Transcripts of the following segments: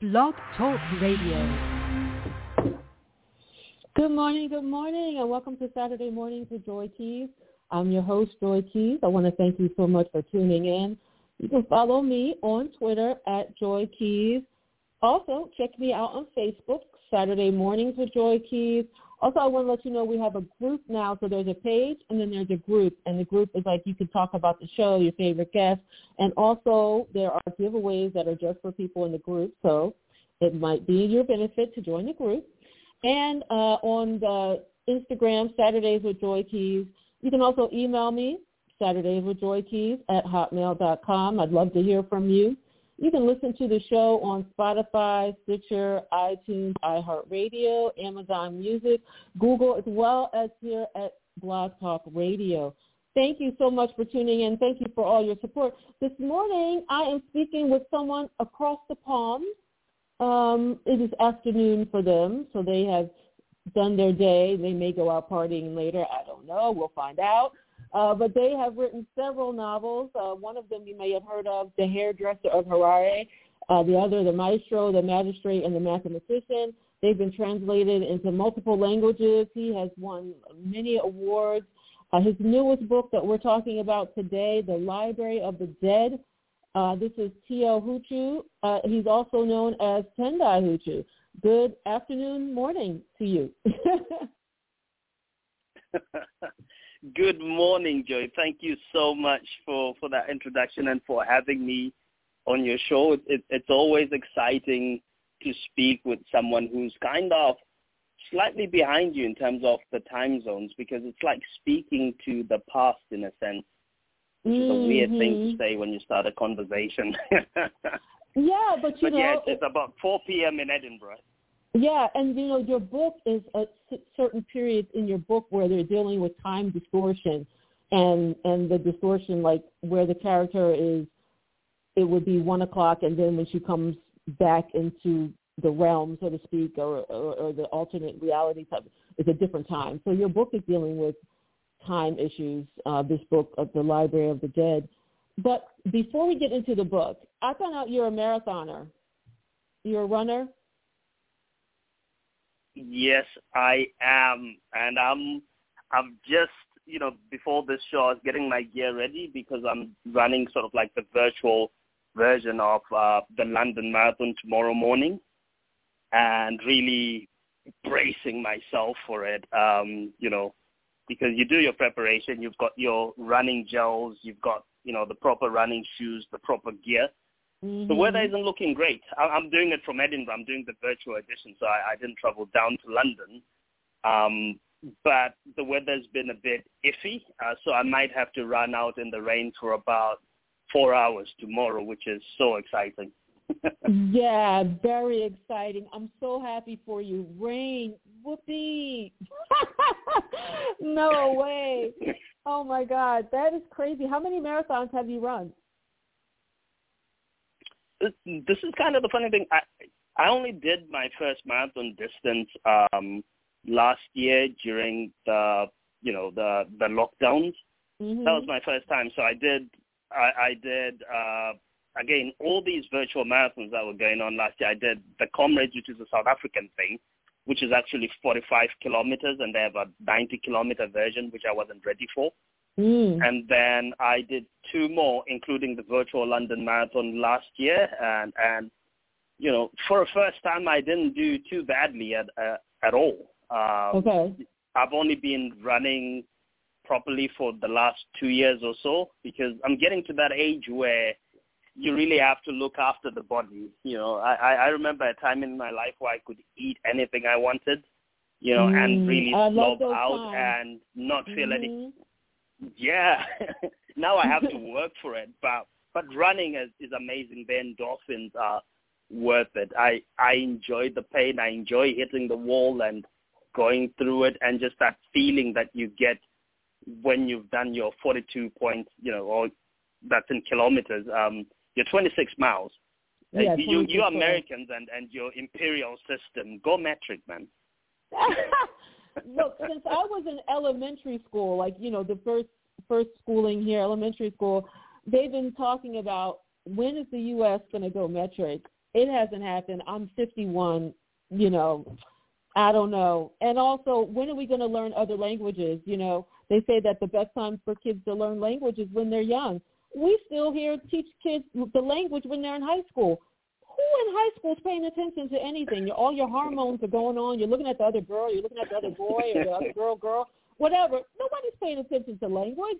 Blog Talk Radio. Good morning, good morning, and welcome to Saturday Mornings with Joy Keys. I'm your host, Joy Keys. I want to thank you so much for tuning in. You can follow me on Twitter at Joy Keys. Also, check me out on Facebook, Saturday Mornings with Joy Keys. Also, I want to let you know we have a group now. So there's a page and then there's a group. And the group is like you can talk about the show, your favorite guests. And also there are giveaways that are just for people in the group. So it might be your benefit to join the group. And uh, on the Instagram, Saturdays with Joy Keys. You can also email me, Saturdays with Joy Keys at hotmail.com. I'd love to hear from you. You can listen to the show on Spotify, Stitcher, iTunes, iHeartRadio, Amazon Music, Google, as well as here at Blog Talk Radio. Thank you so much for tuning in. Thank you for all your support. This morning, I am speaking with someone across the pond. Um, it is afternoon for them, so they have done their day. They may go out partying later. I don't know. We'll find out. Uh, but they have written several novels. Uh, one of them you may have heard of, The Hairdresser of Harare. Uh, the other, The Maestro, The Magistrate, and The Mathematician. They've been translated into multiple languages. He has won many awards. Uh, his newest book that we're talking about today, The Library of the Dead. Uh, this is T.L. Huchu. Uh, he's also known as Tendai Huchu. Good afternoon, morning to you. Good morning, Joy. Thank you so much for, for that introduction and for having me on your show. It, it, it's always exciting to speak with someone who's kind of slightly behind you in terms of the time zones because it's like speaking to the past in a sense, which mm-hmm. is a weird thing to Mm-hmm. say when you start a conversation. Yeah, but you but know, yeah, it's, it's about 4 p.m. in Edinburgh. Yeah, and you know your book is a certain periods in your book where they're dealing with time distortion, and and the distortion like where the character is, it would be one o'clock, and then when she comes back into the realm, so to speak, or or, or the alternate reality type, it's a different time. So your book is dealing with time issues. Uh, this book of the Library of the Dead. But before we get into the book, I found out you're a marathoner. You're a runner. Yes, I am, and I'm. I'm just, you know, before this show, I was getting my gear ready because I'm running sort of like the virtual version of uh, the London Marathon tomorrow morning, and really bracing myself for it. Um, you know, because you do your preparation, you've got your running gels, you've got, you know, the proper running shoes, the proper gear. Mm-hmm. The weather isn't looking great. I- I'm doing it from Edinburgh. I'm doing the virtual edition, so I, I didn't travel down to London. Um, but the weather's been a bit iffy, uh, so I might have to run out in the rain for about four hours tomorrow, which is so exciting. Yeah, very exciting. I'm so happy for you. Rain, whoopee. no way. Oh my God, that is crazy. How many marathons have you run? This is kind of the funny thing. I I only did my first marathon distance um, last year during the you know the the lockdowns. Mm-hmm. That was my first time. So I did I, I did uh, again all these virtual marathons that were going on last year. I did the Comrades, which is a South African thing, which is actually 45 kilometers, and they have a 90 kilometer version, which I wasn't ready for. Mm. And then I did two more, including the virtual London Marathon last year. And, and you know, for a first time, I didn't do too badly at uh, at all. Um, Okay. I've only been running properly for the last two years or so because I'm getting to that age where you really have to look after the body. You know, I, I I remember a time in my life where I could eat anything I wanted, you know, Mm, and really slob out times. and not feel any Mhm. Yeah. now I have to work for it, but but running is, is amazing. The endorphins are worth it. I I enjoy the pain. I enjoy hitting the wall and going through it, and just that feeling that you get when you've done your 42 points, you know, or that's in kilometers. Um, your 26 miles. Uh, Yeah, you 26 you miles. Americans and and your imperial system go metric, man. Look, since I was in elementary school, like you know, the first first schooling here, elementary school, they've been talking about when is the U.S. going to go metric, it hasn't happened. I'm 51. You know, I don't know. And also, when are we going to learn other languages? You know, they say that the best time for kids to learn languages when they're young. We still here teach kids the language when they're in high school. Who in high school is paying attention to anything? All your hormones are going on. You're looking at the other girl. You're looking at the other boy or the other girl, girl, whatever. Nobody's paying attention to language.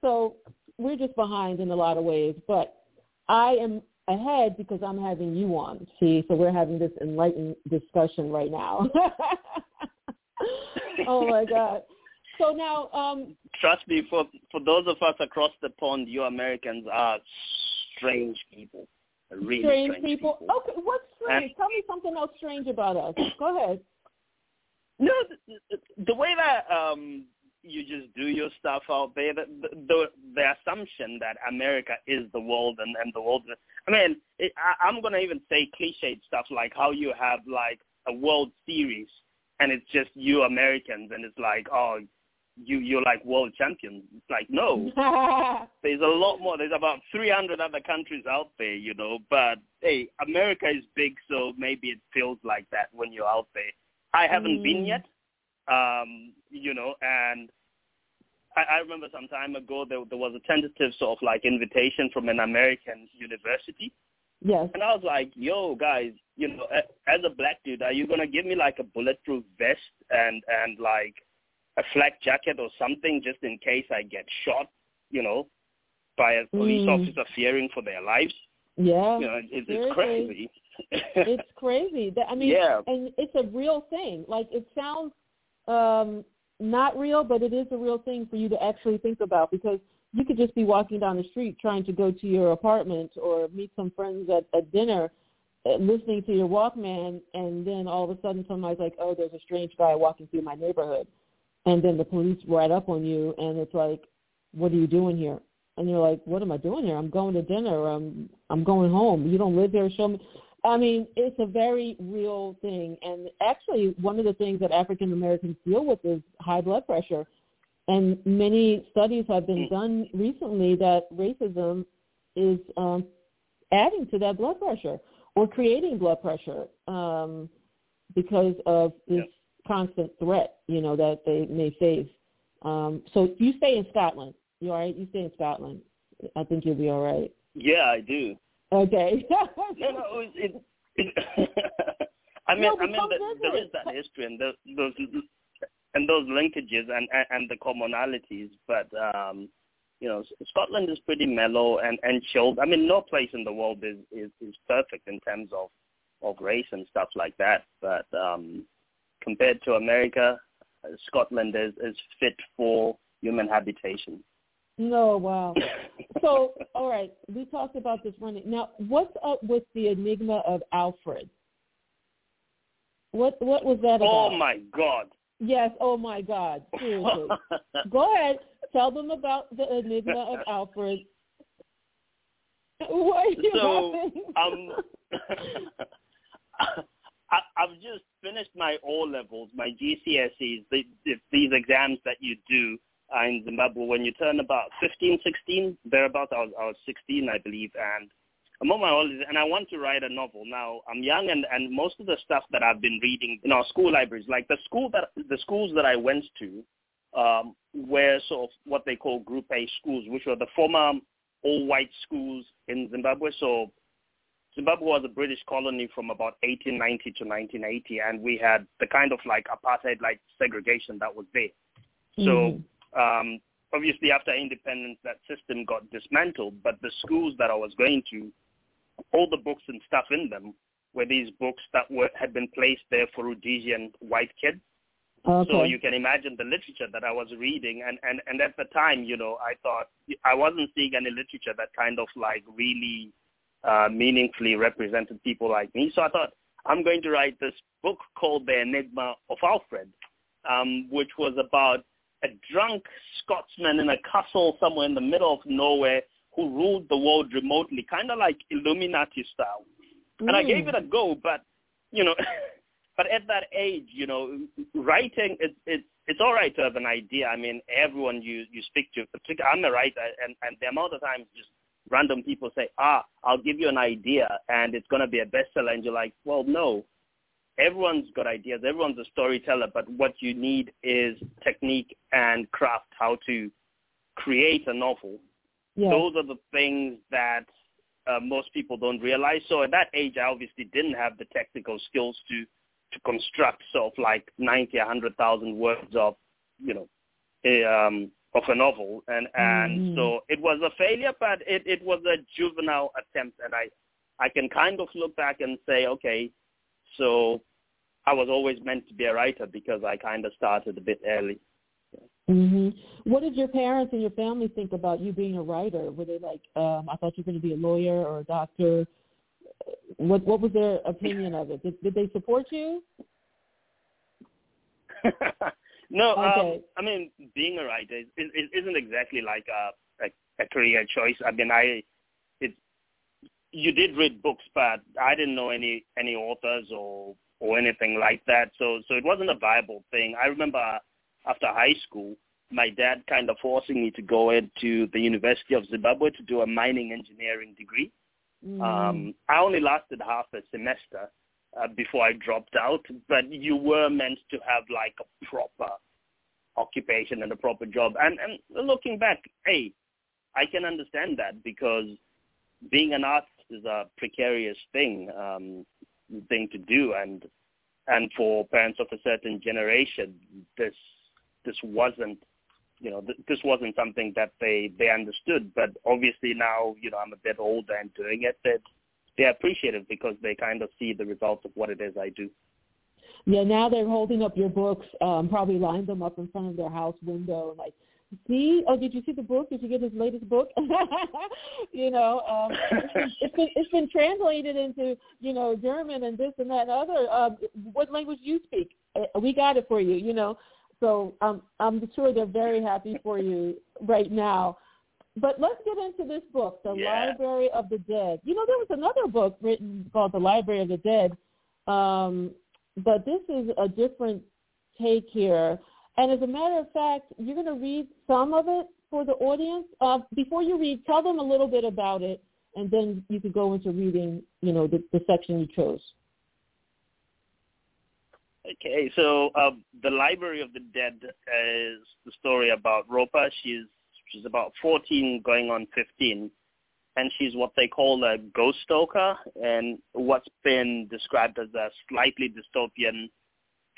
So we're just behind in a lot of ways. But I am ahead because I'm having you on. See, so we're having this enlightened discussion right now. oh my God. So now, um, trust me, for for those of us across the pond, you Americans are strange people. Really strange, strange people. people. Okay, what's strange? And- Tell me something else strange about us. Go ahead. No, the, the way that um you just do your stuff out there, the the, the assumption that America is the world and and the world. I mean, it, I, I'm gonna even say cliched stuff like how you have like a World Series and it's just you Americans and it's like oh you you're like world champions. It's like no, there's a lot more. There's about 300 other countries out there, you know. But hey, America is big, so maybe it feels like that when you're out there. I haven't been Mm. yet, um, you know, and I, I remember some time ago there, there was a tentative sort of like invitation from an American university, yes. and I was like, "Yo, guys, you know, as a black dude, are you gonna give me like a bulletproof vest and and like a flak jacket or something just in case I get shot, you know, by a police Mm. officer fearing for their lives? Yeah. You know, it, it's crazy. it's crazy. That I mean, Yeah. and it's a real thing. Like it sounds um not real, but it is a real thing for you to actually think about because you could just be walking down the street trying to go to your apartment or meet some friends at, at dinner, uh, listening to your Walkman, and then all of a sudden somebody's like, "Oh, there's a strange guy walking through my neighborhood," and then the police ride up on you, and it's like, "What are you doing here?" And you're like, "What am I doing here? I'm going to dinner. I'm I'm going home. You don't live here. Show me." I mean, it's a very real thing. And actually, one of the things that African Americans deal with is high blood pressure. And many studies have been done recently that racism is um, adding to that blood pressure or creating blood pressure um, because of this Yep. Constant threat, you know, that they may face. Um, so you stay in Scotland. You all right? You stay in Scotland. I think you'll be all right. yeah, I do. Okay. No, no, it, it, it I mean, No, I mean, the, there visit. that history and those, those and those linkages and and, and the commonalities, but um, you know, Scotland is pretty mellow and and chilled. I mean, no place in the world is is, is perfect in terms of of race and stuff like that, but um, compared to America, uh, Scotland is is fit for human habitation. No, wow. So, all right, we talked about this running. Now, what's up with the enigma of Alfred? What what was that about? oh my God! Yes. Oh my God. Seriously. Go ahead. Tell them about the enigma of Alfred. What are you So, laughing? um, I, I've just finished my O levels, my GCSEs, the, the, these exams that you do uh, in Zimbabwe when you turn about 15, 16, thereabouts. I was, I was 16, I believe, and I'm on my holidays, and I want to write a novel. Now, I'm young, and, and most of the stuff that I've been reading in our school libraries, like the school that the schools that I went to, um, were sort of what they call Group A schools, which were the former all-white schools in Zimbabwe. So Zimbabwe was a British colony from about 1890 to 1980, and we had the kind of like apartheid-like segregation that was there. So um, obviously, after independence, that system got dismantled. But the schools that I was going to, all the books and stuff in them were these books that were had been placed there for Rhodesian white kids. okay. So you can imagine the literature that I was reading, and, and, and at the time, you know, I thought I wasn't seeing any literature that kind of like really uh, meaningfully represented people like me. So I thought I'm going to write this book called The Enigma of Alfred, um, which was about a drunk Scotsman in a castle somewhere in the middle of nowhere who ruled the world remotely, kind of like Illuminati style. And I gave it a go, but you know, but at that age, you know, writing it's it's it's all right to have an idea. I mean, everyone you you speak to, particularly I'm a writer, and and the amount of times just random people say, ah, I'll give you an idea and it's going to be a bestseller. And you're like, well, no. Everyone's got ideas. Everyone's a storyteller. But what you need is technique and craft, how to create a novel. Those are the things that uh, most people don't realize. So at that age, I obviously didn't have the technical skills to to construct sort of like 90, 100,000 words of, you know, a, um, of a novel, and and Mhm. so it was a failure, but it it was a juvenile attempt, and I I can kind of look back and say, okay, so I was always meant to be a writer because I kind of started a bit early. hmm What did your parents and your family think about you being a writer? Were they like, um, I thought you were going to be a lawyer or a doctor? What What was their opinion of it? Did, did they support you? no, Okay. um, I mean, being a writer is, is, isn't exactly like a, a a career choice. I mean, I it you did read books, but I didn't know any any authors or or anything like that. So so it wasn't a viable thing. I remember after high school, my dad kind of forcing me to go into the University of Zimbabwe to do a mining engineering degree. Mm. Um, I only lasted half a semester uh, before I dropped out, but you were meant to have like a proper occupation and a proper job. And and looking back, hey, I can understand that because being an artist is a precarious thing um, thing to do, and and for parents of a certain generation, this this wasn't you know th- this wasn't something that they they understood. But obviously now you know I'm a bit older and doing it, that they appreciate it because they kind of see the results of what it is I do. Yeah, now they're holding up your books, um, probably lined them up in front of their house window, like, see, oh, did you see the book? Did you get his latest book? you know, um, it's, been, it's been translated into you know German and this and that and other. Uh, what language do you speak? Uh, We got it for you. You know, so um, I'm sure they're very happy for you right now. But let's get into this book, The Yeah. Library of the Dead. You know, there was another book written called The Library of the Dead. Um, but this is a different take here. And as a matter of fact, you're going to read some of it for the audience. Uh, before you read, tell them a little bit about it, and then you could go into reading, you know, the, the section you chose. Okay, so uh, the Library of the Dead is the story about Ropa. She's she's about 14, going on 15, and she's what they call a ghost stalker, and what's been described as a slightly dystopian,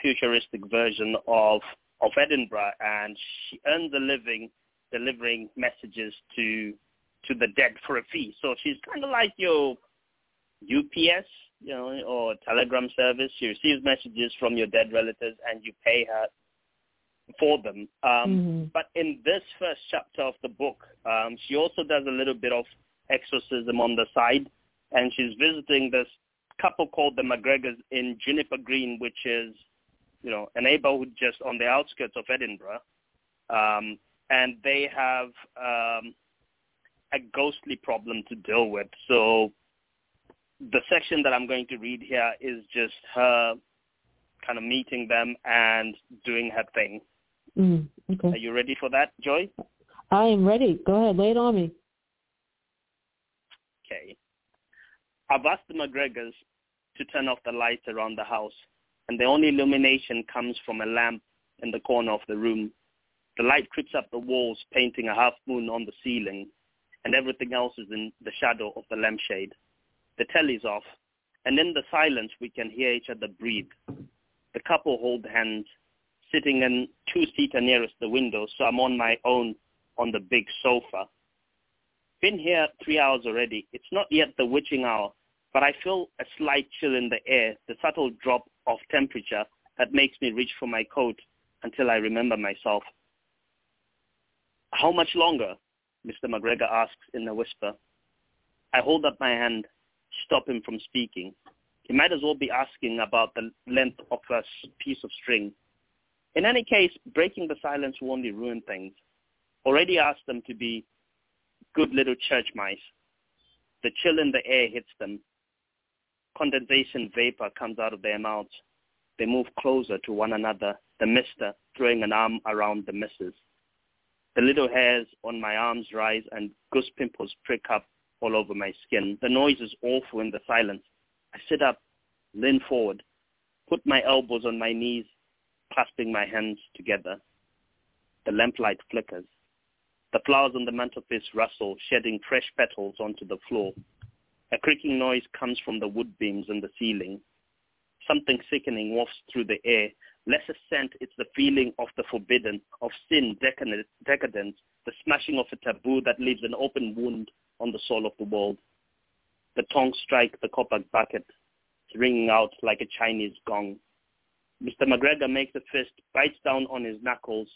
futuristic version of of Edinburgh, and she earns a living delivering messages to to the dead for a fee. So she's kind of like your UPS, you know, or telegram service. She receives messages from your dead relatives, and you pay her for them. Um, Mhm. But in this first chapter of the book, um, she also does a little bit of exorcism on the side, and she's visiting this couple called the McGregors in Juniper Green, which is, you know, a neighborhood just on the outskirts of Edinburgh, um, and they have um, a ghostly problem to deal with. So the section that I'm going to read here is just her kind of meeting them and doing her thing. Mm, Are you ready for that, Joy? I am ready. Go ahead. Lay it on me. Okay. I've asked the McGregors to turn off the lights around the house, and the only illumination comes from a lamp in the corner of the room. The light creeps up the walls, painting a half moon on the ceiling, and everything else is in the shadow of the lampshade. The telly's off, and in the silence we can hear each other breathe. The couple hold hands, sitting in two-seater nearest the window, so I'm on my own on the big sofa. Been here three hours already. It's not yet the witching hour, but I feel a slight chill in the air, the subtle drop of temperature that makes me reach for my coat until I remember myself. How much longer? Mr. McGregor asks in a whisper. I hold up my hand, stop him from speaking. He might as well be asking about the length of a piece of string. In any case, breaking the silence will only ruin things. Already asked them to be good little church mice. The chill in the air hits them. Condensation vapor comes out of their mouths. They move closer to one another, the mister throwing an arm around the missus. The little hairs on my arms rise and goose pimples prick up all over my skin. The noise is awful in the silence. I sit up, lean forward, put my elbows on my knees, clasping my hands together. The lamplight flickers. The flowers on the mantelpiece rustle, shedding fresh petals onto the floor. A creaking noise comes from the wood beams in the ceiling. Something sickening wafts through the air. Less a scent, it's the feeling of the forbidden, of sin, decadence, the smashing of a taboo that leaves an open wound on the soul of the world. The tongs strike the copper bucket, ringing out like a Chinese gong. Mr. McGregor makes a fist, bites down on his knuckles.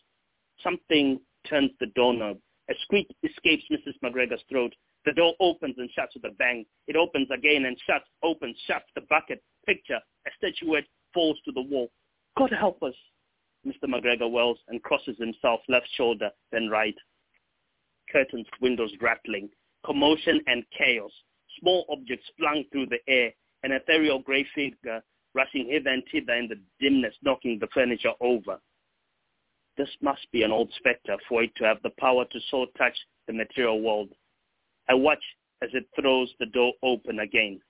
Something turns the doorknob. A squeak escapes Mrs. McGregor's throat. The door opens and shuts with a bang. It opens again and shuts, opens, shuts. The bucket, picture, a statuette falls to the wall. God help us, Mr. McGregor wells and crosses himself left shoulder, then right. Curtains, windows rattling, commotion and chaos. Small objects flung through the air, an ethereal grey figure rushing hither and thither in the dimness, knocking the furniture over. This must be an old spectre for it to have the power to so touch the material world. I watch as it throws the door open again.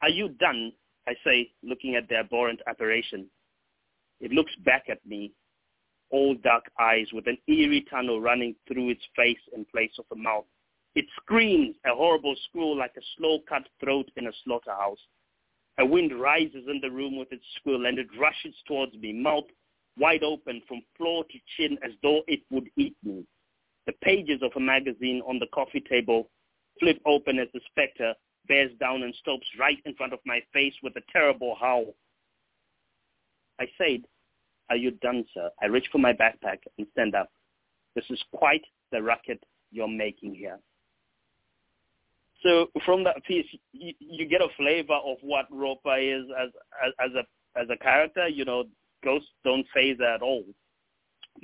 Are you done? I say, looking at the abhorrent apparition. It looks back at me, all dark eyes with an eerie tunnel running through its face in place of a mouth. It screams a horrible squeal like a slow-cut throat in a slaughterhouse. A wind rises in the room with its squeal and it rushes towards me, mouth wide open from floor to chin as though it would eat me. The pages of a magazine on the coffee table flip open as the spectre bears down and stops right in front of my face with a terrible howl. I said, are you done, sir? I reach for my backpack and stand up. This is quite the racket you're making here. So from that piece, you, you get a flavor of what Ropa is as, as, as a as a character. You know, ghosts don't faze at all.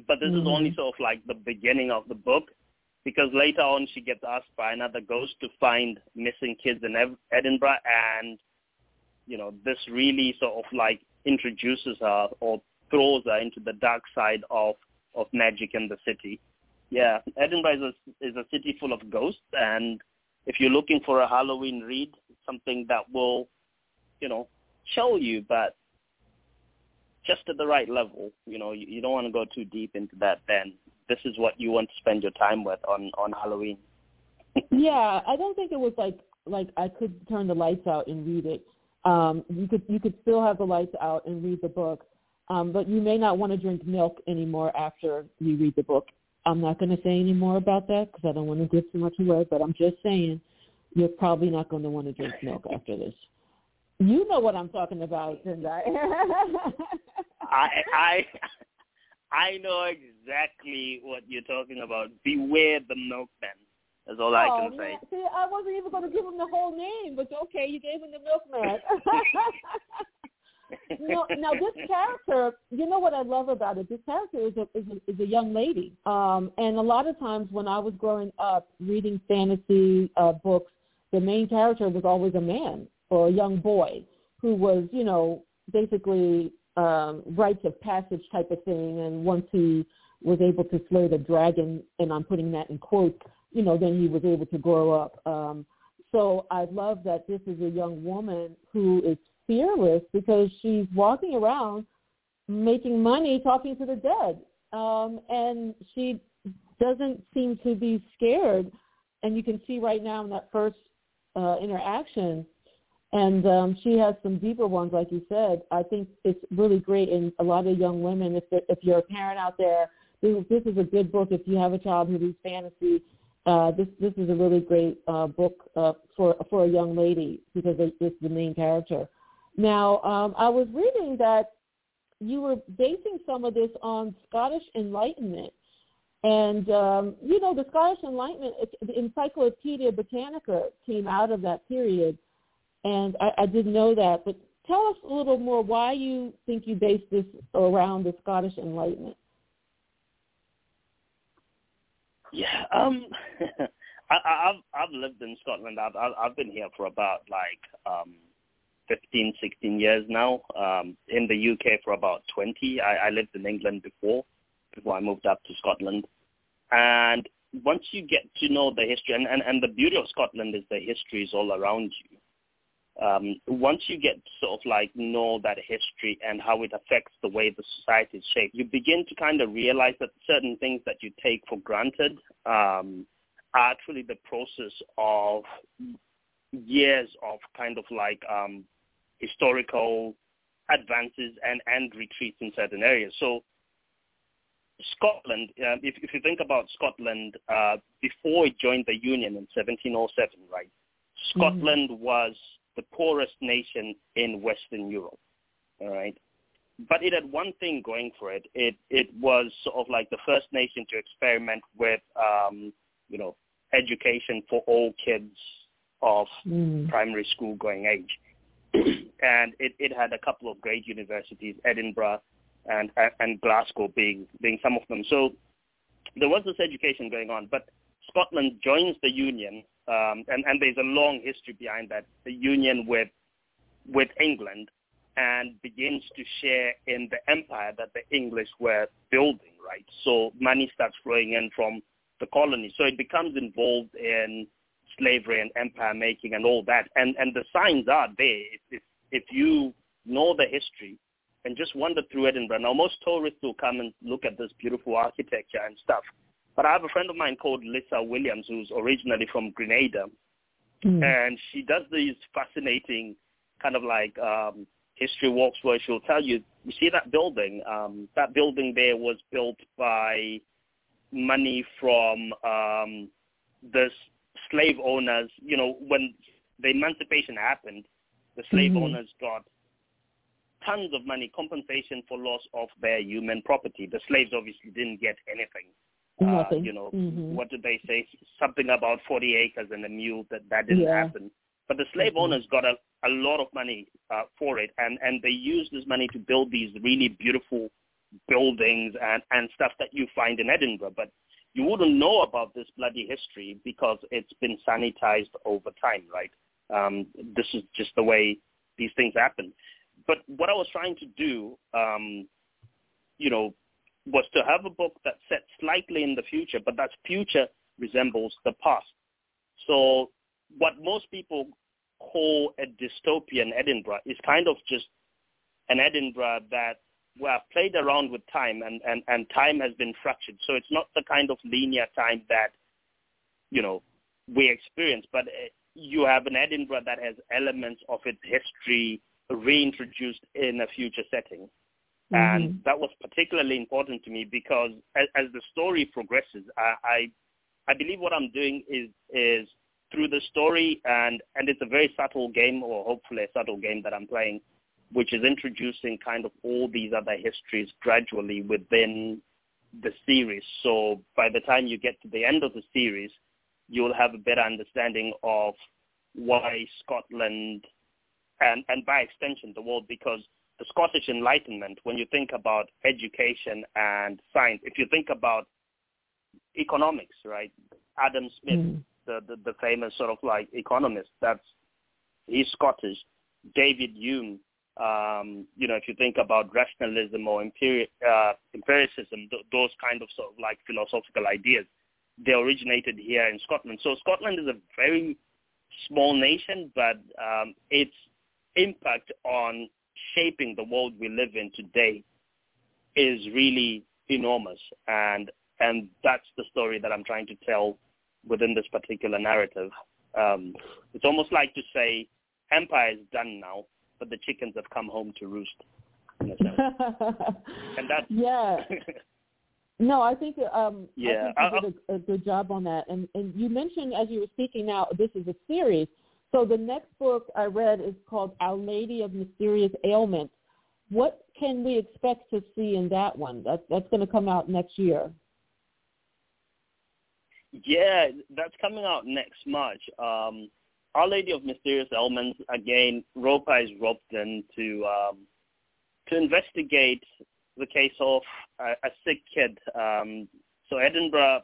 But this mm-hmm. is only sort of like the beginning of the book, because later on she gets asked by another ghost to find missing kids in Edinburgh, and you know this really sort of like introduces her or throws her into the dark side of of magic in the city. Yeah, Edinburgh is a, is a city full of ghosts, and if you're looking for a Halloween read, something that will, you know, show you, but just at the right level. You know, you, you don't want to go too deep into that. Then this is what you want to spend your time with on on Halloween. yeah, I don't think it was like like I could turn the lights out and read it. Um, you could you could still have the lights out and read the book, um, but you may not want to drink milk anymore after you read the book. I'm not going to say any more about that because I don't want to give too much away. But I'm just saying, you're probably not going to want to drink milk after this. You know what I'm talking about, Tendai. I I I know exactly what you're talking about. Beware the milkman. That's all oh, I can say. See, I wasn't even going to give him the whole name, but okay, you gave him the milkman. no, now this character, you know what I love about it? This character is a is a, is a young lady, um, and a lot of times when I was growing up reading fantasy uh, books, the main character was always a man or a young boy who was, you know, basically um, rites of passage type of thing, and once he was able to slay the dragon, and I'm putting that in quotes, you know, then he was able to grow up. Um, so I love that this is a young woman who is fearless because she's walking around making money talking to the dead. Um, and she doesn't seem to be scared. And you can see right now in that first uh, interaction, and um, she has some deeper ones, like you said. I think it's really great, and a lot of young women, if if you're a parent out there, this, this is a good book. If you have a child who reads fantasy, uh, this this is a really great uh, book uh, for for a young lady because this is the main character. Now, um, I was reading that you were basing some of this on Scottish Enlightenment. And, um, you know, the Scottish Enlightenment, the Encyclopedia Britannica came out of that period. And I, I didn't know that. But tell us a little more why you think you based this around the Scottish Enlightenment. Yeah, um, I, I've I've lived in Scotland. I've I've been here for about like um 15, 16 years now. Um, in the UK for about 20. I, I lived in England before, before I moved up to Scotland. And once you get to know the history, and, and, and the beauty of Scotland is the history is all around you. Um, once you get sort of like know that history and how it affects the way the society is shaped, you begin to kind of realize that certain things that you take for granted um, are actually the process of years of kind of like um, historical advances and, and retreats in certain areas. So Scotland, uh, if, if you think about Scotland uh, before it joined the Union in 1707, right? Scotland mm-hmm. was the poorest nation in Western Europe, all right? But it had one thing going for it. It it was sort of like the first nation to experiment with, um, you know, education for all kids of mm. primary school going age. And it, it had a couple of great universities, Edinburgh and and Glasgow being being some of them. So there was this education going on, but Scotland joins the Union, um, and and there's a long history behind that. The Union with with England, and begins to share in the empire that the English were building. Right, so money starts flowing in from the colonies. so it becomes involved in slavery and empire making and all that. And and the signs are there. If if, if you know the history and just wander through Edinburgh. Now, most tourists will come and look at this beautiful architecture and stuff. But I have a friend of mine called Lisa Williams, who's originally from Grenada, mm. and she does these fascinating kind of like um, history walks where she'll tell you, you see that building? Um, that building there was built by money from um, the slave owners. You know, when the emancipation happened, the slave mm-hmm. owners got tons of money compensation for loss of their human property. The slaves obviously didn't get anything. Uh, Nothing. Uh, you know, mm-hmm. what did they say? Something about 40 acres and a mule that that didn't yeah. happen. But the slave mm-hmm. owners got a, a lot of money uh, for it, and, and they used this money to build these really beautiful buildings and, and stuff that you find in Edinburgh. But you wouldn't know about this bloody history because it's been sanitized over time, right? Um, this is just the way these things happen but what I was trying to do, um, you know, was to have a book that set slightly in the future, but that future resembles the past. So what most people call a dystopian Edinburgh is kind of just an Edinburgh that we have played around with time and, and, and time has been fractured. So it's not the kind of linear time that, you know, we experience, but uh, you have an Edinburgh that has elements of its history, reintroduced in a future setting. Mm-hmm. And that was particularly important to me because as, as the story progresses, I, I, I believe what I'm doing is is through the story and and it's a very subtle game or hopefully a subtle game that I'm playing, which is introducing kind of all these other histories gradually within the series. So by the time you get to the end of the series, you'll have a better understanding of why Scotland and, and by extension the world because the Scottish Enlightenment, when you think about education and science, if you think about economics, right? Adam Smith, mm. the, the, the famous sort of like economist, that's he's Scottish. David Hume, um, you know, if you think about rationalism or uh, empiricism, th- those kind of sort of like philosophical ideas, they originated here in Scotland. So Scotland is a very small nation, but um, it's impact on shaping the world we live in today is really enormous and and that's the story that I'm trying to tell within this particular narrative. Um, it's almost like to say empire is done now, but the chickens have come home to roost. and that's yeah. No, I think um, yeah, I think you did a, a, good job on that. And and you mentioned as you were speaking now, this is a series. So the next book I read is called Our Lady of Mysterious Ailments. What can we expect to see in that one? That's that's going to come out next year. Yeah, that's coming out next March. Um, Our Lady of Mysterious Ailments again. ROPA is roped in to um, to investigate the case of a, a sick kid. Um, so Edinburgh,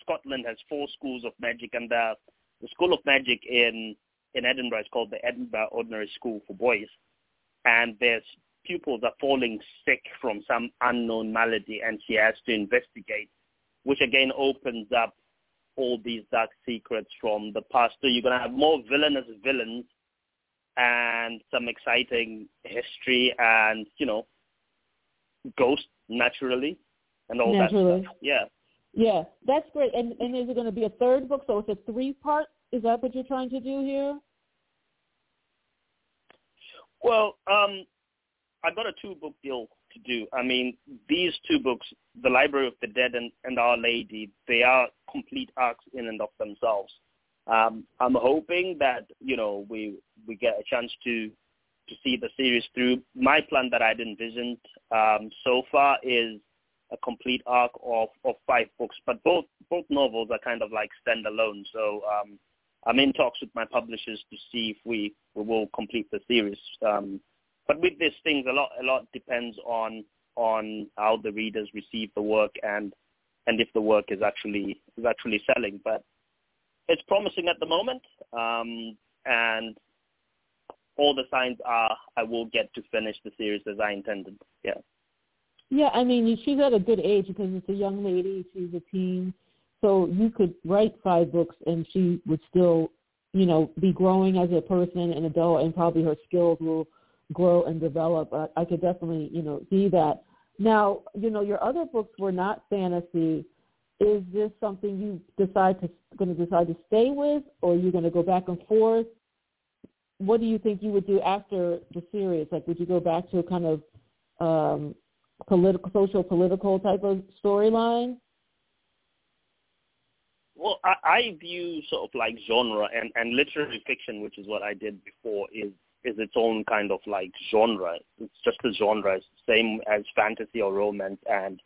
Scotland has four schools of magic, and the, the School of Magic in in Edinburgh. is called the Edinburgh Ordinary School for Boys. And there's pupils are falling sick from some unknown malady and she has to investigate, which again opens up all these dark secrets from the past. So you're gonna have more villainous villains and some exciting history and you know ghosts naturally and all Naturally. that stuff. Yeah. Yeah, that's great. And and is it going to be a third book? So it's a three part. Is that what you're trying to do here? Well, um, I got a two book deal to do. I mean, these two books, The Library of the Dead and, and Our Lady, they are complete arcs in and of themselves. Um, I'm hoping that you know we we get a chance to to see the series through. My plan that I'd envisioned um, so far is a complete arc of, of five books, but both both novels are kind of like standalone. So um, I'm in talks with my publishers to see if we, we will complete the series. Um, but with these things, a lot a lot depends on on how the readers receive the work and and if the work is actually is actually selling. But it's promising at the moment, um, and all the signs are I will get to finish the series as I intended. Yeah. Yeah, I mean, she's at a good age because it's a young lady. She's a teen, so you could write five books and she would still, you know, be growing as a person, an adult, and probably her skills will grow and develop. I, I could definitely, you know, see that. Now, you know, your other books were not fantasy. Is this something you decide to going to decide to stay with, or are you going to go back and forth? What do you think you would do after the series? Like, would you go back to a kind of um, political, social, political type of storyline? Well, I, I view sort of like genre and, and literary fiction, which is what I did before, is is its own kind of like genre. It's just a genre, it's the same as fantasy or romance and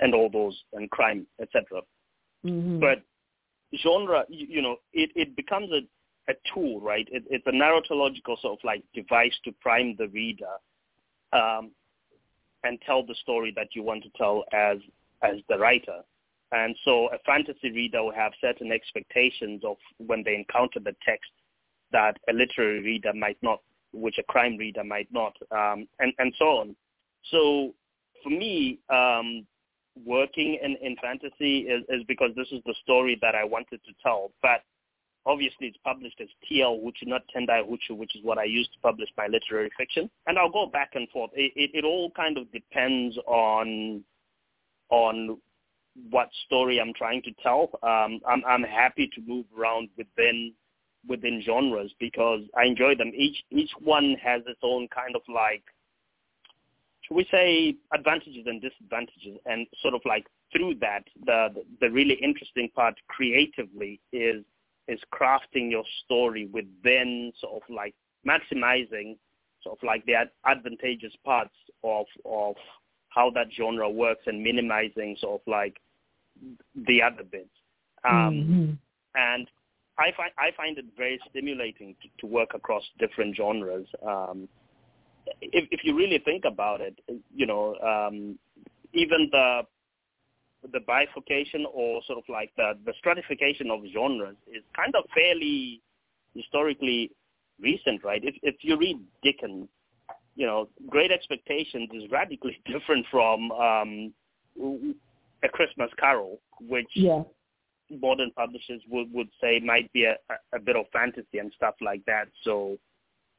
and all those and crime, etc. Mm-hmm. But genre, you, you know, it, it becomes a, a tool, right? It, it's a narratological sort of like device to prime the reader um, and tell the story that you want to tell as as the writer. And so a fantasy reader will have certain expectations of when they encounter the text that a literary reader might not, which a crime reader might not, um, and, and so on. So for me, um, working in, in fantasy is, is because this is the story that I wanted to tell. But obviously it's published as TL Huchu, not Tendai Huchu, which is what I used to publish my literary fiction. And I'll go back and forth. It, it, it all kind of depends on on what story I'm trying to tell. Um, I'm, I'm happy to move around within within genres because I enjoy them. Each each one has its own kind of like, should we say, advantages and disadvantages, and sort of like through that, the the really interesting part creatively is is crafting your story within sort of like maximizing sort of like the ad- advantageous parts of of how that genre works and minimizing sort of like the other bits. Um, mm-hmm. And I find I find it very stimulating to, to work across different genres. Um, if, if you really think about it, you know, um, even the the bifurcation or sort of like the, the stratification of genres is kind of fairly historically recent, right? If if you read Dickens, you know, Great Expectations is radically different from um, A Christmas Carol, which yeah. Modern publishers would, would say might be a, a bit of fantasy and stuff like that. So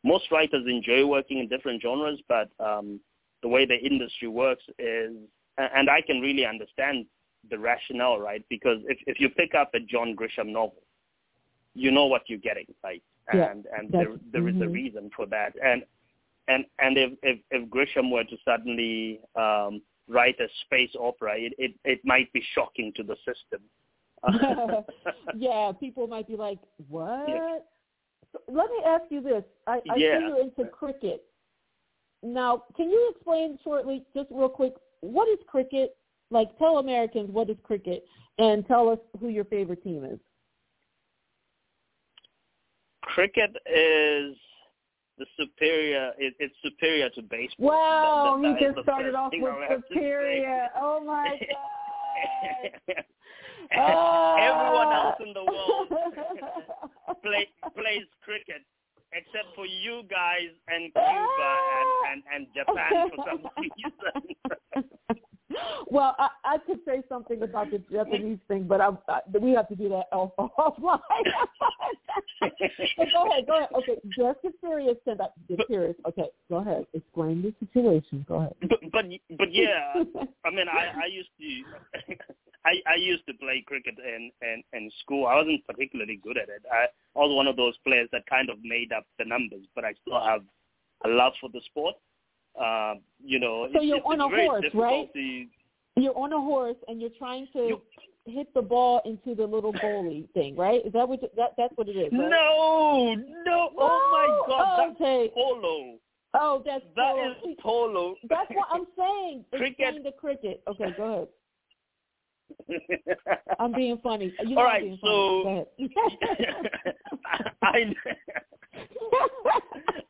most writers enjoy working in different genres, but um, the way the industry works is and I can really understand the rationale, right? Because if if you pick up a John Grisham novel, you know what you're getting, right? And Yeah, and there there is a mhm. reason for that. And and and if if, if Grisham were to suddenly um, write a space opera, it, it it might be shocking to the system. yeah, people might be like, "What?" Yeah. So let me ask you this: I, I Yeah. see you're into cricket. Now, can you explain shortly, just real quick, what is cricket? Like, tell Americans what is cricket, and tell us who your favorite team is. Cricket is the superior. It, it's superior to baseball. Wow, That- that- you just started off with I have to say. superior. Oh my god! Everyone else in the world play, plays cricket, except for you guys and Cuba and, and, and Japan for some reason. well, I, I could say something about the Japanese thing, but I, I, we have to do that off, offline. go ahead, go ahead. Okay, just the serious said that the serious. Okay, go ahead. Explain the situation. Go ahead. But but, but yeah, I mean, I I used to. I, I used to play cricket in, in, in school. I wasn't particularly good at it. I, I was one of those players that kind of made up the numbers, but I still have a love for the sport. Uh, you know, so it's, you're it's, on it's a horse, right? To, you're on a horse and you're trying to you, hit the ball into the little goalie thing, right? Is that what you, that that's what it is? Right? No, no, Oh my God, okay. that's polo. Oh, that's that polo. is polo. That's what I'm saying. Cricket. Explain the cricket. Okay, go ahead. I'm being funny. You know All being so. I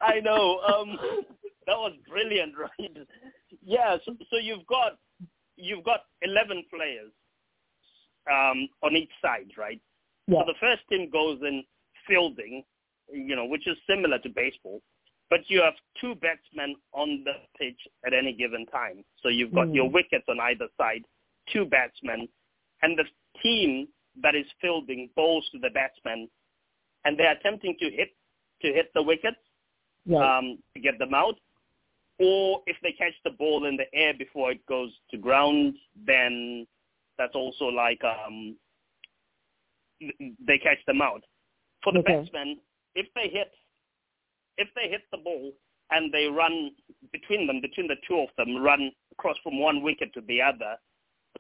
I know. Um, that was brilliant, right? Yeah. So, so you've got you've got eleven players um, on each side, right? Yeah. So the first team goes in fielding, you know, which is similar to baseball, but you have two batsmen on the pitch at any given time. So you've got Mm. your wickets on either side, two batsmen, and the team that is fielding bowls to the batsmen, and they're attempting to hit to hit the wickets um, to get them out. Or if they catch the ball in the air before it goes to ground, then that's also like um, they catch them out. For the Okay. batsmen, if they hit if they hit the ball and they run between them, between the two of them, run across from one wicket to the other,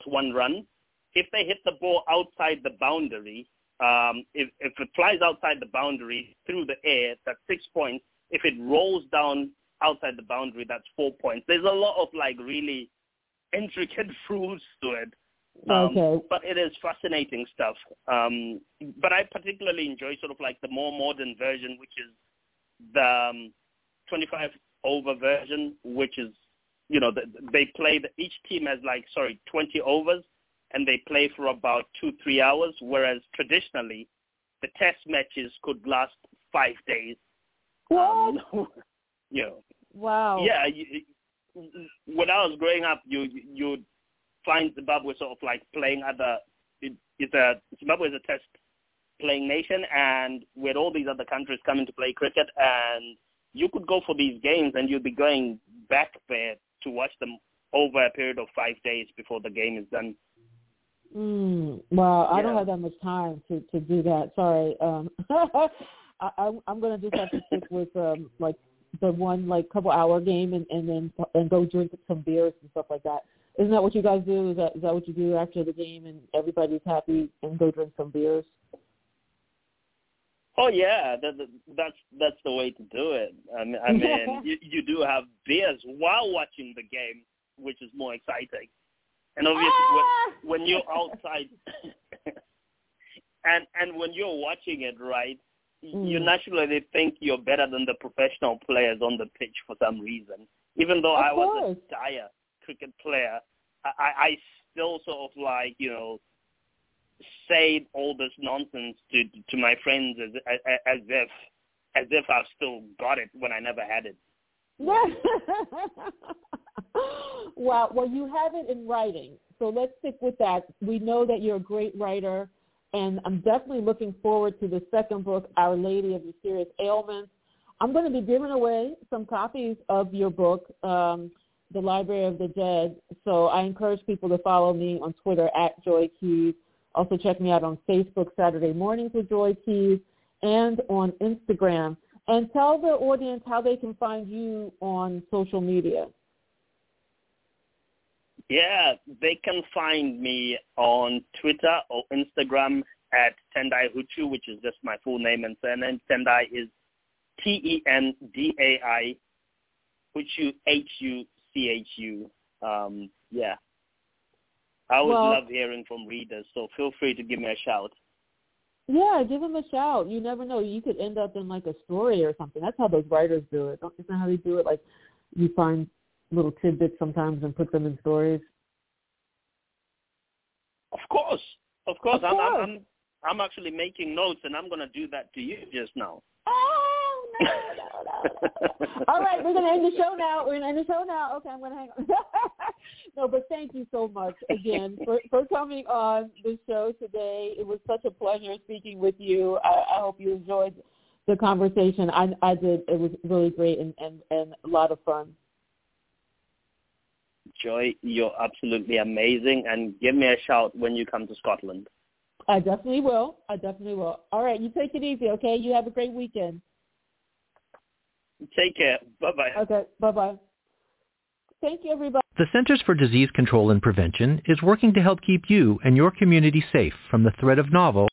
one run. If they hit the ball outside the boundary, um, if, if it flies outside the boundary through the air, that's six points. If it rolls down outside the boundary, that's four points. There's a lot of like really intricate rules to it. Um, Okay. But it is fascinating stuff. Um, but I particularly enjoy sort of like the more modern version, which is the um, 25 over version, which is, you know, the, they play, the, each team has like, sorry, 20 overs, and they play for about two, three hours, whereas traditionally the test matches could last five days. What? Um, you know, wow. yeah, you, when I was growing up, you you find Zimbabwe sort of like playing other. It, it's a Zimbabwe is a test playing nation, and with all these other countries coming to play cricket, and you could go for these games, and you'd be going back there to watch them over a period of five days before the game is done. Mm, well, I don't have that much time to to do that. Sorry. Um, I, I'm I'm gonna just have to stick with um like the one like couple hour game and and then and go drink some beers and stuff like that. Isn't that what you guys do? Is that is that what you do after the game and everybody's happy and go drink some beers? Oh yeah, that, that, that's that's the way to do it. I mean, I mean you, you do have beers while watching the game, which is more exciting. And obviously, Ah! when, when you're outside, and and when you're watching it, right, you Mm. naturally think you're better than the professional players on the pitch for some reason. Even though Of I was course. a dire cricket player, I I still sort of like you know say all this nonsense to to my friends as as, as if as if I've still got it when I never had it. wow. Well, well, you have it in writing, so let's stick with that. We know that you're a great writer, and I'm definitely looking forward to the second book, Our Lady of Mysterious Ailments. I'm going to be giving away some copies of your book, um, The Library of the Dead. So I encourage people to follow me on Twitter at Joy Keys. Also check me out on Facebook Saturday mornings with Joy Keys and on Instagram. And tell the audience how they can find you on social media. Yeah, they can find me on Twitter or Instagram at Tendai Huchu, which is just my full name and surname. Tendai is T-E-N-D-A-I, Huchu, H-U-C-H-U. Um, yeah. I always Well- love hearing from readers, so feel free to give me a shout. Yeah, give them a shout. You never know. You could end up in like a story or something. That's how those writers do it. Don't isn't that how they do it? Like you find little tidbits sometimes and put them in stories. Of course, of course. Of I'm, course. I'm, I'm, I'm actually making notes, and I'm going to do that to you just now. Oh, All right, we're gonna end the show now. We're gonna end the show now. Okay, I'm gonna hang on. no, but thank you so much again for for coming on the show today. It was such a pleasure speaking with you. I, I hope you enjoyed the conversation. I I did. It was really great and and and a lot of fun. Joy, you're absolutely amazing, and give me a shout when you come to Scotland. I definitely will. I definitely will. All right, you take it easy, okay? You have a great weekend. Take care. Bye-bye. Okay, bye-bye. Thank you, everybody. The Centers for Disease Control and Prevention is working to help keep you and your community safe from the threat of novel